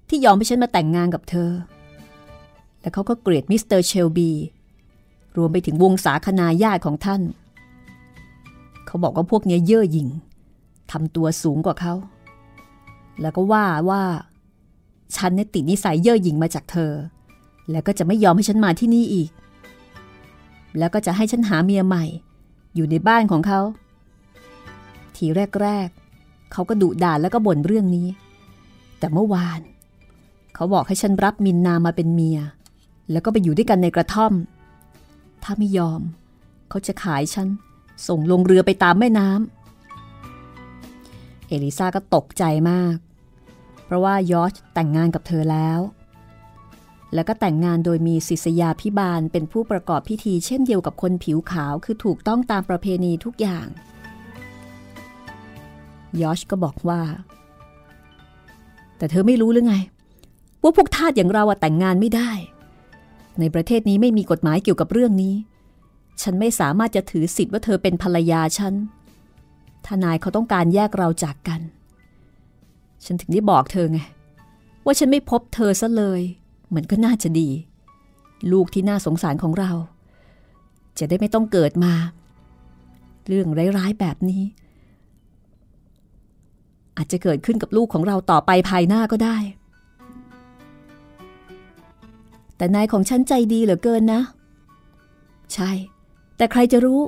ที่ยอมให้ฉันมาแต่งงานกับเธอ และเขาก็เกลียดมิสเตอร์เชลบี รวมไปถึงวงศาคณาญาติของท่าน เขาบอกว่าพวกเนี้ยเย่อหยิ่งทำตัวสูงกว่าเขา แล้วก็ว่าว่าฉันเนี่ยติดนิสัยเย่อหยิ่งมาจากเธอ แล้วก็จะไม่ยอมให้ฉันมาที่นี่อีก แล้วก็จะให้ฉันหาเมียใหม่ อยู่ในบ้านของเขา ทีแรกๆเขาก็ดุด่าแล้วก็บ่นเรื่องนี้ แต่เมื่อวาน เขาบอกให้ฉันรับมินนามาเป็นเมีย แล้วก็ไปอยู่ด้วยกันในกระท่อม ถ้าไม่ยอม เขาจะขายฉัน ส่งลงเรือไปตามแม่น้ำเอลิซาก็ตกใจมาก เพราะว่ายอร์จแต่งงานกับเธอแล้ว แล้วก็แต่งงานโดยมีศิษยาพิบาลเป็นผู้ประกอบพิธีเช่นเดียวกับคนผิวขาวคือถูกต้องตามประเพณีทุกอย่าง ยอชก็บอกว่า แต่เธอไม่รู้หรือไง ว่าพวกทาสอย่างเราแต่งงานไม่ได้ ในประเทศนี้ไม่มีกฎหมายเกี่ยวกับเรื่องนี้ ฉันไม่สามารถจะถือสิทธิ์ว่าเธอเป็นภรรยาฉัน ทนายเขาต้องการแยกเราจากกัน ฉันถึงได้บอกเธอไง ว่าฉันไม่พบเธอซะเลย มันก็น่าจะดี ลูกที่น่าสงสารของเรา จะได้ไม่ต้องเกิดมา เรื่องร้ายๆแบบนี้ อาจจะเกิดขึ้นกับลูกของเราต่อไปภายหน้าก็ได้ แต่นายของฉันใจดีเหลือเกินนะใช่ แต่ใครจะรู้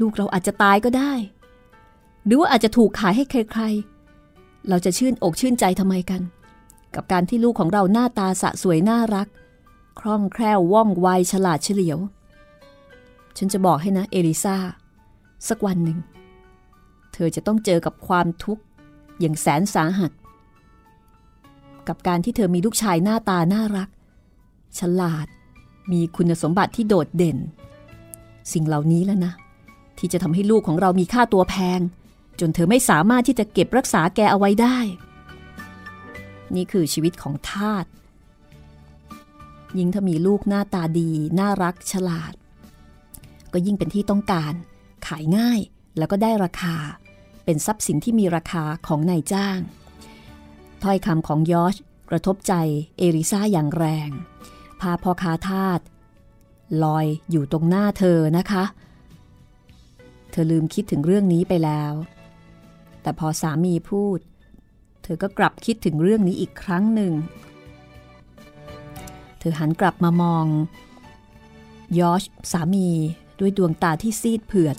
ลูกเราอาจจะตายก็ได้ หรือว่าอาจจะถูกขายให้ใครๆ เราจะชื่นอกชื่นใจทำไมกัน กับการที่ลูกของเราหน้าตาสะสวยน่ารัก คล่องแคล่วว่องไวฉลาดเฉลียว ฉันจะบอกให้นะเอลิซาสักวันหนึ่ง เธอจะต้องเจอกับความทุกข์อย่างแสนสาหัส กับการที่เธอมีลูกชายหน้าตาน่ารัก ฉลาด มีคุณสมบัติที่โดดเด่น สิ่งเหล่านี้แล้วนะ ที่จะทำให้ลูกของเรามีค่าตัวแพง จนเธอไม่สามารถที่จะเก็บรักษาแกเอาไว้ได้ นี่คือชีวิตของทาสยิ่งถ้ามีลูกหน้าตาดี น่ารักฉลาด ก็ยิ่งเป็นที่ต้องการ ขายง่ายแล้วก็ได้ราคา เป็นทรัพย์สินที่มีราคาของนายจ้าง ถ้อยคำของยอชกระทบใจเอริซาอย่างแรง พาพ่อคาทาส ลอยอยู่ตรงหน้าเธอนะคะ เธอลืมคิดถึงเรื่องนี้ไปแล้ว แต่พอสามีพูด เธอก็กลับคิดถึงเรื่องนี้อีกครั้งหนึ่ง เธอหันกลับมามองยอชสามีด้วยดวงตาที่ซีดเผือด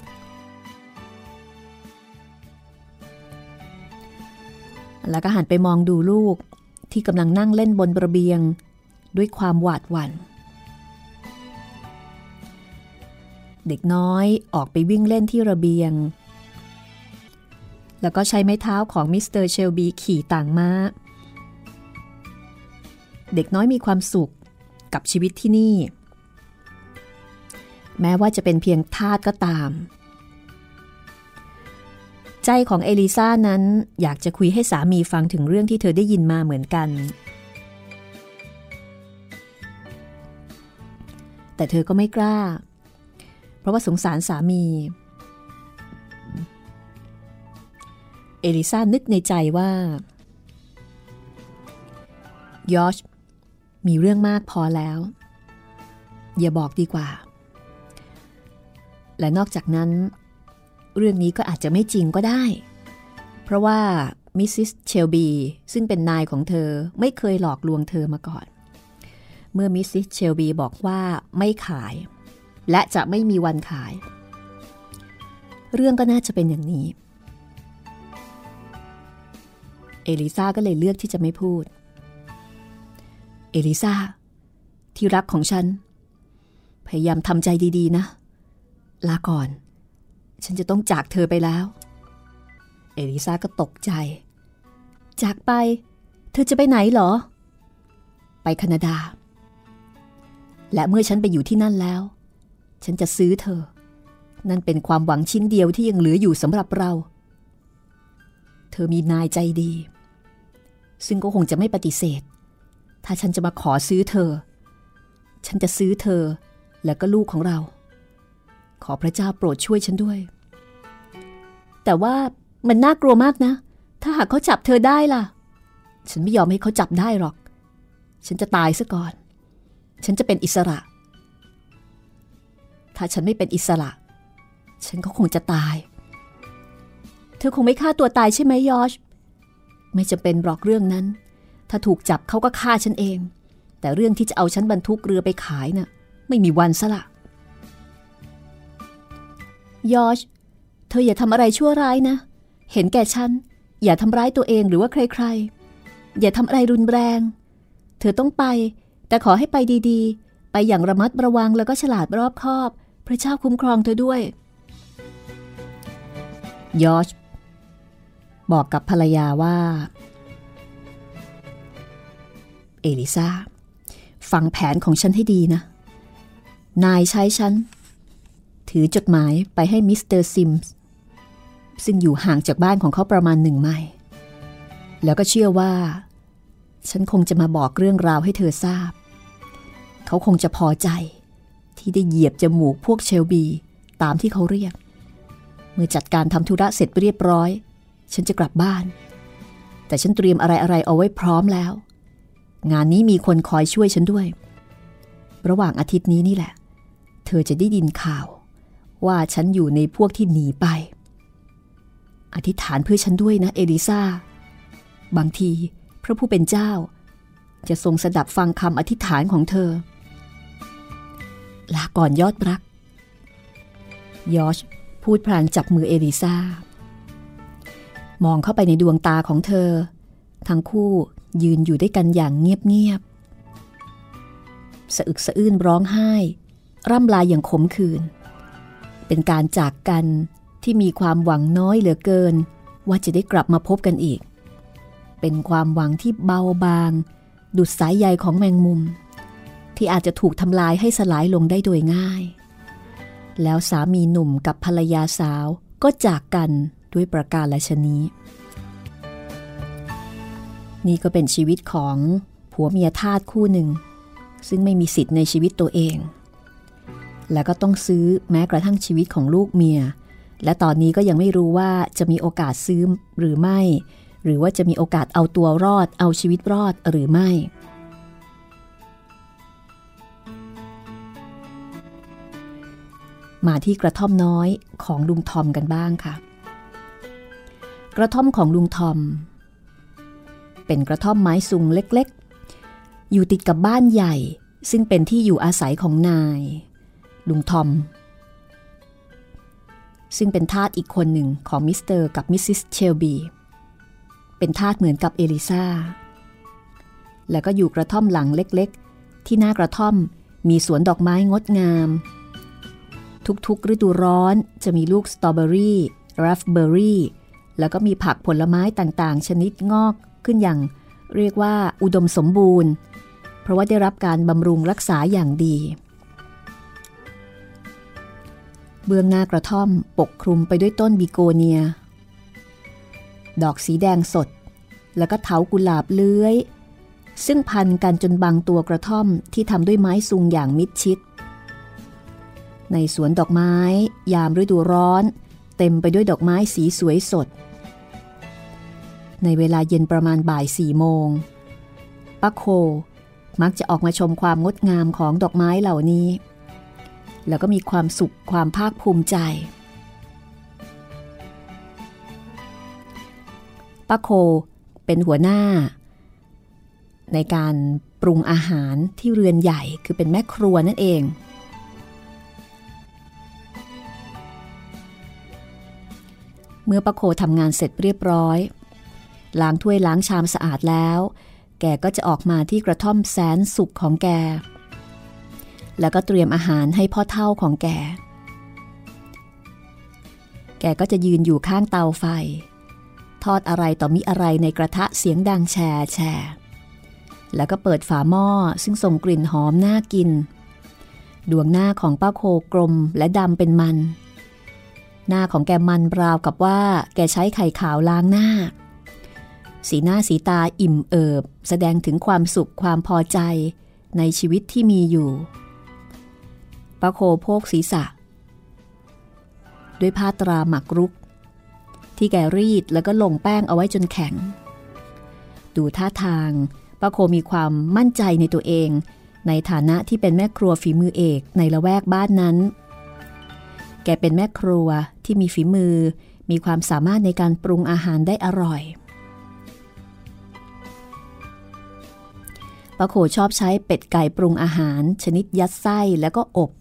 แล้วก็หันไปมองดูลูกที่กำลังนั่งเล่นบนระเบียง ด้วยความหวาดหวั่น เด็กน้อยออกไปวิ่งเล่นที่ระเบียง แล้วก็ใช้ไม้เท้าของมิสเตอร์เชลบีขี่ต่างม้า เด็กน้อยมีความสุขกับชีวิตที่นี่ แม้ว่าจะเป็นเพียงทาสก็ตาม ใจของเอลิซานั้นอยากจะคุยให้สามีฟังถึงเรื่องที่เธอได้ยินมาเหมือนกันแต่เธอก็ไม่กล้า เพราะว่าสงสารสามี เอลิซานึกในใจว่ายอชมีเรื่องมากพอแล้ว อย่าบอกดีกว่า และนอกจากนั้น เรื่องนี้ก็อาจจะไม่จริงก็ได้ เพราะว่ามิสซิสเชลบีซึ่งเป็นนายของเธอไม่เคยหลอกลวงเธอมาก่อน เมื่อมิสซิสเชลบีบอกว่าไม่ขาย และจะไม่มีวันขาย เรื่องก็น่าจะเป็นอย่างนี้ เอลิซาก็เลยเลือกที่จะไม่พูด เอลิซาที่รักของฉัน พยายามทำใจดีๆนะ ลาก่อน ฉันจะต้องจากเธอไปแล้ว เอลิซาก็ตกใจ จากไป เธอจะไปไหนเหรอ ไปแคนาดา และเมื่อฉันไปอยู่ที่นั่นแล้ว ฉันจะซื้อเธอ นั่นเป็นความหวังชิ้นเดียวที่ยังเหลืออยู่สำหรับเรา เธอมีนายใจดี ซึ่งก็คงจะไม่ปฏิเสธ ถ้าฉันจะมาขอซื้อเธอ ฉันจะซื้อเธอแล้วก็ลูกของเรา ขอพระเจ้าโปรดช่วยฉันด้วย แต่ว่ามันน่ากลัวมากนะ ถ้าหากเขาจับเธอได้ล่ะ ฉันไม่ยอมให้เขาจับได้หรอก ฉันจะตายซะก่อน ฉันจะเป็นอิสระ ถ้าฉันไม่เป็นอิสระ ฉันก็คงจะตาย เธอคงไม่ฆ่าตัวตายใช่ไหมยอช ไม่จำเป็นหรอกเรื่องนั้น ถ้าถูกจับเขาก็ฆ่าฉันเอง แต่เรื่องที่จะเอาฉันบรรทุกเรือไปขายนะ่ะไม่มีวันซะละยอช เธออย่าทำอะไรชั่วร้ายนะ เห็นแก่ฉัน อย่าทำร้ายตัวเองหรือว่าใครๆ อย่าทำอะไรรุนแรง เธอต้องไป แต่ขอให้ไปดีๆ ไปอย่างระมัดระวังแล้วก็ฉลาดรอบคอบ พระเจ้าคุ้มครองเธอด้วย ยอร์ชบอกกับภรรยาว่า เอลิซาฟังแผนของฉันให้ดีนะ นายใช้ฉัน ถือจดหมายไปให้มิสเตอร์ซิมส์ซึ่งอยู่ห่างจากบ้านของเขาประมาณหนึ่งไมล์แล้วก็เชื่อว่า ฉันคงจะมาบอกเรื่องราวให้เธอทราบ เขาคงจะพอใจ ที่ได้เหยียบจมูกพวกเชลบี ตามที่เขาเรียก เมื่อจัดการทำธุระเสร็จเรียบร้อย ฉันจะกลับบ้าน แต่ฉันเตรียมอะไรๆเอาไว้พร้อมแล้ว งานนี้มีคนคอยช่วยฉันด้วย ระหว่างอาทิตย์นี้นี่แหละ เธอจะได้ดินข่าว ว่าฉันอยู่ในพวกที่หนีไป อธิษฐานเพื่อฉันด้วยนะเอลิซาบางทีพระผู้เป็นเจ้า จะทรงสดับฟังคำอธิษฐานของเธอ ลาก่อนยอดรัก ยอชพูดพลางจับมือเอลิซามองเข้าไปในดวงตาของเธอ ทั้งคู่ยืนอยู่ด้วยกันอย่างเงียบๆสะอึกสะอื้นร้องไห้ ร่ำลายอย่างขมขื่นเป็นการจากกันที่มีความหวังน้อยเหลือเกิน ว่าจะได้กลับมาพบกันอีก เป็นความหวังที่เบาบาง ดุดสายใยของแมงมุม ที่อาจจะถูกทำลายให้สลายลงได้โดยง่าย แล้วสามีหนุ่มกับภรรยาสาวก็จากกันด้วยประการและชนี้ นี่ก็เป็นชีวิตของผัวเมียทาสคู่หนึ่ง ซึ่งไม่มีสิทธิ์ในชีวิตตัวเอง แล้วก็ต้องซื้อแม้กระทั่งชีวิตของลูกเมีย และตอนนี้ก็ยังไม่รู้ว่าจะมีโอกาสซื้อหรือไม่ หรือว่าจะมีโอกาสเอาตัวรอด เอาชีวิตรอดหรือไม่ มาที่กระท่อมน้อยของลุงทอมกันบ้างค่ะ กระท่อมของลุงทอม เป็นกระท่อมไม้สุงเล็กๆ อยู่ติดกับบ้านใหญ่ ซึ่งเป็นที่อยู่อาศัยของนาย ลุงทอม ซึ่งเป็นทาสอีกคนหนึ่งของมิสเตอร์กับมิสซิสเชลบี เป็นทาสเหมือนกับเอลิซาแล้วก็อยู่กระท่อมหลังเล็กๆ ที่หน้ากระท่อมมีสวนดอกไม้งดงาม ทุกๆ ฤดูร้อนจะมีลูกสตรอเบอรี่ราสป์เบอร์รี่ แล้วก็มีผักผลไม้ต่างๆ ชนิดงอกขึ้นอย่าง เรียกว่าอุดมสมบูรณ์ เพราะว่าได้รับการบำรุงรักษาอย่างดี เบื้องหน้ากระท่อมปกคลุมไปด้วยต้นบิโกเนีย ดอกสีแดงสด แล้วก็เถากุหลาบเลื้อย ซึ่งพันกันจนบังตัวกระท่อมที่ทำด้วยไม้ซุงอย่างมิดชิด ในสวนดอกไม้ ยามฤดูร้อน เต็มไปด้วยดอกไม้สีสวยสด ในเวลาเย็นประมาณบ่ายสี่โมงป้าโค มักจะออกมาชมความงดงามของดอกไม้เหล่านี้ แล้วก็มีความสุขความภาคภูมิใจป้าโคเป็นหัวหน้า ในการปรุงอาหารที่เรือนใหญ่คือเป็นแม่ครัวนั่นเอง เมื่อป้าโคทำงานเสร็จเรียบร้อย ล้างถ้วยล้างชามสะอาดแล้ว แกก็จะออกมาที่กระท่อมแสนสุขของแก แล้วก็เตรียมอาหารให้พ่อเท่าของแก แกก็จะยืนอยู่ข้างเตาไฟ ทอดอะไรต่อมิอะไรในกระทะเสียงดังแชร์แชร์แล้วก็เปิดฝาหม้อซึ่งส่งกลิ่นหอมน่ากิน ดวงหน้าของป้าโคกลมและดำเป็นมัน หน้าของแกมันราวกับว่า แกใช้ไข่ขาวล้างหน้า สีหน้าสีตาอิ่มเอิบ แสดงถึงความสุขความพอใจในชีวิตที่มีอยู่ป้าโคโพกศีรษะ ด้วยผ้าตราหมักรุก ที่แกรีดแล้วก็ลงแป้งเอาไว้จนแข็ง ดูท่าทางป้าโคมีความมั่นใจในตัวเอง ในฐานะที่เป็นแม่ครัวฝีมือเอกในละแวกบ้านนั้น แกเป็นแม่ครัวที่มีฝีมือ มีความสามารถในการปรุงอาหารได้อร่อยป้าโคชอบใช้เป็ดไก่ปรุงอาหาร ชนิดยัดไส้แล้วก็อบ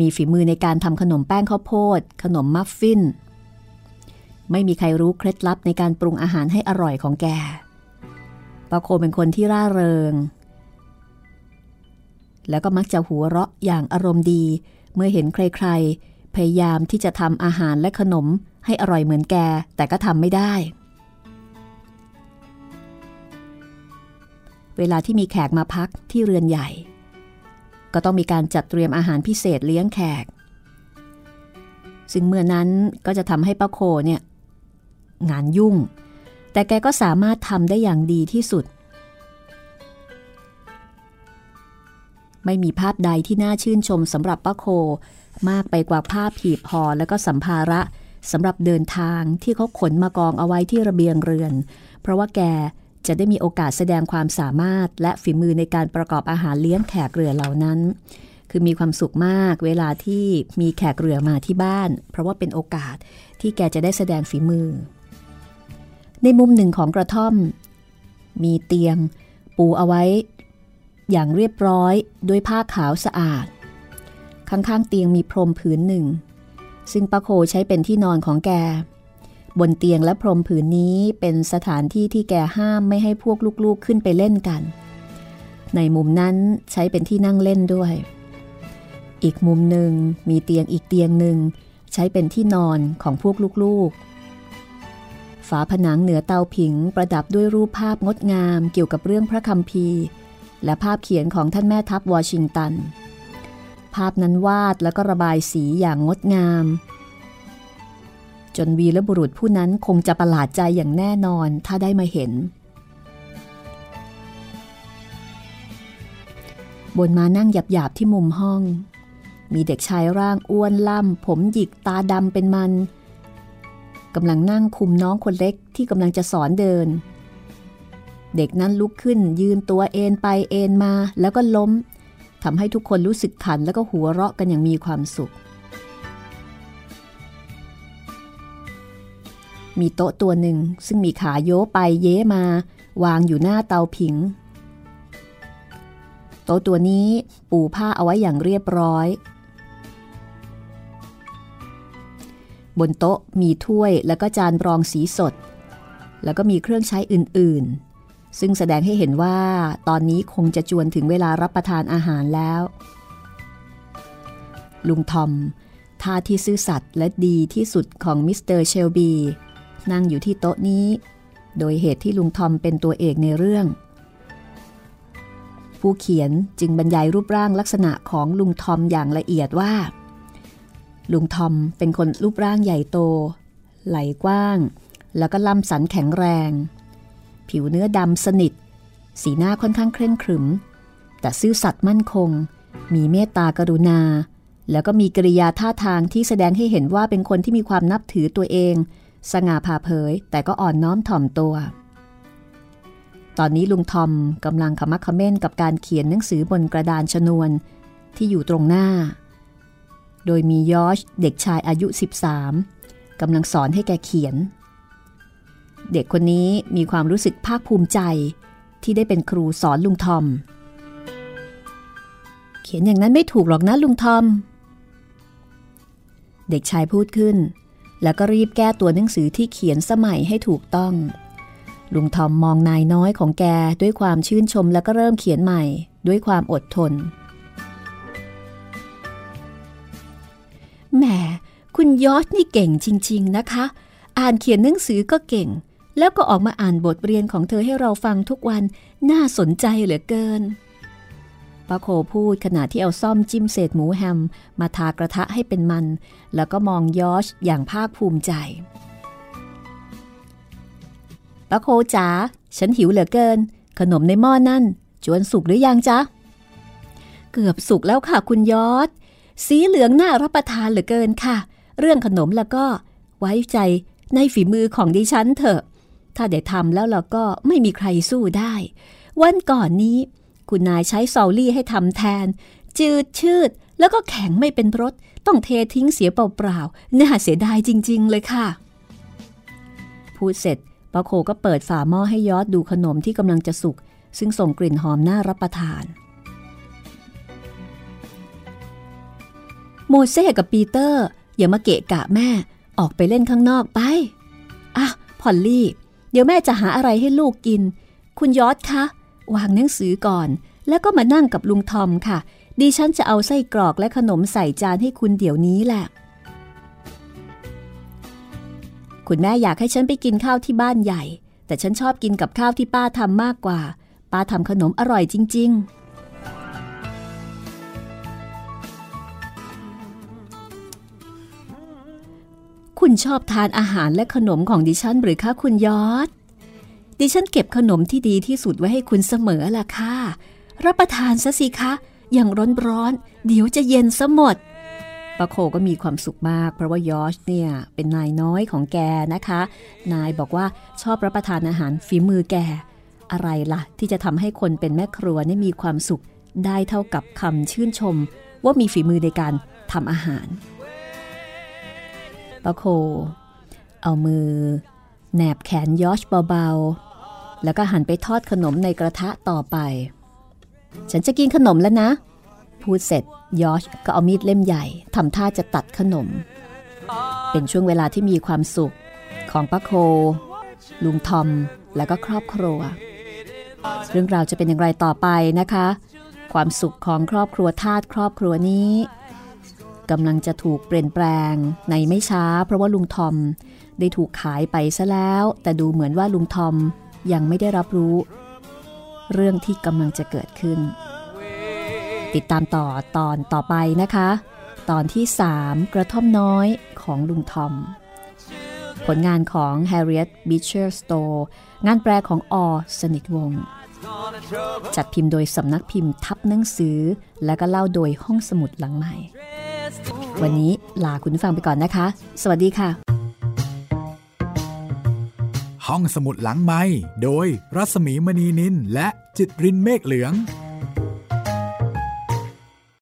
มีฝีมือในการทำขนมแป้งข้าวโพด ขนมมัฟฟิน ไม่มีใครรู้เคล็ดลับในการปรุงอาหารให้อร่อยของแกป้าโคเป็นคนที่ร่าเริง แล้วก็มักจะหัวเราะอย่างอารมณ์ดี เมื่อเห็นใครๆ พยายามที่จะทำอาหารและขนมให้อร่อยเหมือนแก แต่ก็ทำไม่ได้ เวลาที่มีแขกมาพักที่เรือนใหญ่ ก็ต้องมีการจัดเตรียมอาหารพิเศษเลี้ยงแขก ซึ่งเมื่อนั้นก็จะทำให้ป้าโคเนี่ยงานยุ่ง แต่แกก็สามารถทำได้อย่างดีที่สุด ไม่มีภาพใดที่น่าชื่นชมสำหรับป้าโค มากไปกว่าภาพผีพอและก็สัมภาระสำหรับเดินทางที่เขาขนมากองเอาไว้ที่ระเบียงเรือน เพราะว่าแกจะได้มีโอกาสแสดงความสามารถ และฝีมือในการประกอบอาหารเลี้ยงแขกเรือเหล่านั้น คือมีความสุขมากเวลาที่มีแขกเรือมาที่บ้าน เพราะว่าเป็นโอกาสที่แกจะได้แสดงฝีมือ ในมุมหนึ่งของกระท่อม มีเตียง ปูเอาไว้ อย่างเรียบร้อยด้วยผ้าขาวสะอาด ข้างๆเตียงมีพรมผืนหนึ่ง ซึ่งป้าโคใช้เป็นที่นอนของแก บนเตียงและพรมผืนนี้เป็นสถานที่ที่แกห้ามไม่ให้พวกลูกๆขึ้นไปเล่นกัน ในมุมนั้นใช้เป็นที่นั่งเล่นด้วย อีกมุมหนึ่งมีเตียงอีกเตียงหนึ่งใช้เป็นที่นอนของพวกลูกๆฝาผนังเหนือเตาผิงประดับด้วยรูปภาพงดงามเกี่ยวกับเรื่องพระคัมภีร์ และภาพเขียนของท่านแม่ทัพวอชิงตัน ภาพนั้นวาดแล้วก็ระบายสีอย่างงดงาม จนวีและบุรุษผู้นั้นคงจะประหลาดใจอย่างแน่นอนถ้าได้มาเห็น บนมานั่งหยาบๆที่มุมห้อง มีเด็กชายร่างอ้วนล่ำ ผมหยิกตาดำเป็นมันกำลังนั่งคุมน้องคนเล็กที่กำลังจะสอนเดิน เด็กนั้นลุกขึ้น ยืนตัวเอ็นไปเอ็นมาแล้วก็ล้มทำให้ทุกคนรู้สึกขันแล้วก็หัวเราะกันอย่างมีความสุข มีโต๊ะตัวหนึ่งซึ่งมีขาโยไปเย้มา วางอยู่หน้าเตาผิง โต๊ะตัวนี้ปูผ้าเอาไว้อย่างเรียบร้อย บนโต๊ะมีถ้วยแล้วก็จานรองสีสด แล้วก็มีเครื่องใช้อื่นๆ ซึ่งแสดงให้เห็นว่าตอนนี้คงจะจวนถึงเวลารับประทานอาหารแล้ว ลุงทอมทาสที่ซื่อสัตย์และดีที่สุดของมิสเตอร์เชลบีนั่งอยู่ที่โต๊ะนี้ โดยเหตุที่ลุงทอมเป็นตัวเอกในเรื่อง ผู้เขียนจึงบรรยายรูปร่างลักษณะของลุงทอมอย่างละเอียดว่า ลุงทอมเป็นคนรูปร่างใหญ่โต ไหลกว้าง แล้วก็ลำสันแข็งแรง ผิวเนื้อดำสนิท สีหน้าค่อนข้างเคร่งขรึม แต่ซื่อสัตย์มั่นคง มีเมตตากรุณา แล้วก็มีกริยาท่าทางที่แสดงให้เห็นว่าเป็นคนที่มีความนับถือตัวเอง สง่าผ่าเผย แต่ก็อ่อนน้อมถ่อมตัว ตอนนี้ลุงทอมกำลังขมักขม้นกับการเขียนหนังสือบนกระดานชนวนที่อยู่ตรงหน้า โดยมียอชเด็กชายอายุ 13กำลังสอนให้แกเขียน เด็กคนนี้มีความรู้สึกภาคภูมิใจ ที่ได้เป็นครูสอนลุงทอม เขียนอย่างนั้นไม่ถูกหรอกนะลุงทอม เด็กชายพูดขึ้น แล้วก็รีบแก้ตัวหนังสือที่เขียนสมัยให้ถูกต้อง ลุงทอมมองนายน้อยของแกด้วยความชื่นชมแล้วก็เริ่มเขียนใหม่ด้วยความอดทน แหม คุณยอดนี่เก่งจริง ๆ นะคะ อ่านเขียนหนังสือก็เก่ง แล้วก็ออกมาอ่านบทเรียนของเธอให้เราฟังทุกวันน่าสนใจเหลือเกินป้าโคพูดขณะที่เอาซ่อมจิ้มเศษหมูแฮม มาทากระทะให้เป็นมัน แล้วก็มองยอชอย่างภาคภูมิใจป้าโคจ๋าฉันหิวเหลือเกิน ขนมในหม้อนนั่น จวนสุกหรือยังจ๊ะ เกือบสุกแล้วค่ะคุณยอด สีเหลืองน่ารับประทานเหลือเกินค่ะ เรื่องขนมแล้วก็ ไว้ใจในฝีมือของดิฉันเถอะ ถ้าได้ทำแล้วเราก็ไม่มีใครสู้ได้ วันก่อนนี้ คุณนายใช้ซอลลี่ให้ทำแทน จืดชืดแล้วก็แข็งไม่เป็นรสต้องเททิ้งเสียเปล่าๆน่าเสียดายจริง ๆ เลยค่ะ พูดเสร็จปาโคก็เปิดฝาหม้อให้ยอดดูขนมที่กำลังจะสุก ซึ่งส่งกลิ่นหอมน่ารับประทาน โมเซ่กับปีเตอร์ อย่ามาเกะกะแม่ ออกไปเล่นข้างนอกไป อะ พอลลี่ เดี๋ยวแม่จะหาอะไรให้ลูกกิน คุณยอดคะ วางหนังสือก่อน แล้วก็มานั่งกับลุงทอมค่ะ ดิฉันจะเอาไส้กรอกและขนมใส่จานให้คุณเดี๋ยวนี้แหละ คุณแม่อยากให้ฉันไปกินข้าวที่บ้านใหญ่ แต่ฉันชอบกินกับข้าวที่ป้าทำมากกว่า ป้าทำขนมอร่อยจริง ๆ คุณชอบทานอาหารและขนมของดิฉันหรือคะคุณยอด ดิฉันเก็บขนมที่ดีที่สุดไว้ให้คุณเสมอล่ะค่ะ รับประทานซะสิคะ อย่างร้อนๆ เดี๋ยวจะเย็นซะหมดปะโคก็มีความสุขมาก เพราะว่ายอชเนี่ย เป็นนายน้อยของแกนะคะ นายบอกว่าชอบรับประทานอาหารฝีมือแก อะไรล่ะ ที่จะทำให้คนเป็นแม่ครัวนี่มีความสุขได้เท่ากับคำชื่นชม ว่ามีฝีมือในการทำอาหาร ปะโค เอามือแนบแขนยอชเบาๆ แล้วก็หันไปทอดขนมในกระทะต่อไป ฉันจะกินขนมแล้วนะ พูดเสร็จยอชก็เอามีดเล่มใหญ่ทำท่าจะตัดขนม เป็นช่วงเวลาที่มีความสุขของป้าโค ลุงทอม และก็ครอบครัว เรื่องราวจะเป็นอย่างไรต่อไปนะคะ ความสุขของครอบครัวทาสครอบครัวนี้ กำลังจะถูกเปลี่ยนแปลงในไม่ช้า เพราะว่าลุงทอม ได้ถูกขายไปซะแล้ว แต่ดูเหมือนว่าลุงทอมยังไม่ได้รับรู้ เรื่องที่กำลังจะเกิดขึ้น ติดตามต่อตอนต่อไปนะคะ ตอนที่ 3 กระท่อมน้อยของลุงทอม ผลงานของ Harriet Beecher Stowe งานแปลของอสนิทวงศ์จัดพิมพ์โดยสำนักพิมพ์ทับหนังสือ และก็เล่าโดยห้องสมุดหลังใหม่ วันนี้ลาคุณฟังไปก่อนนะคะ สวัสดีค่ะ ห้องสมุดหลังไม้โดยรัสมีมณีนินและจิตรินเมฆเหลือง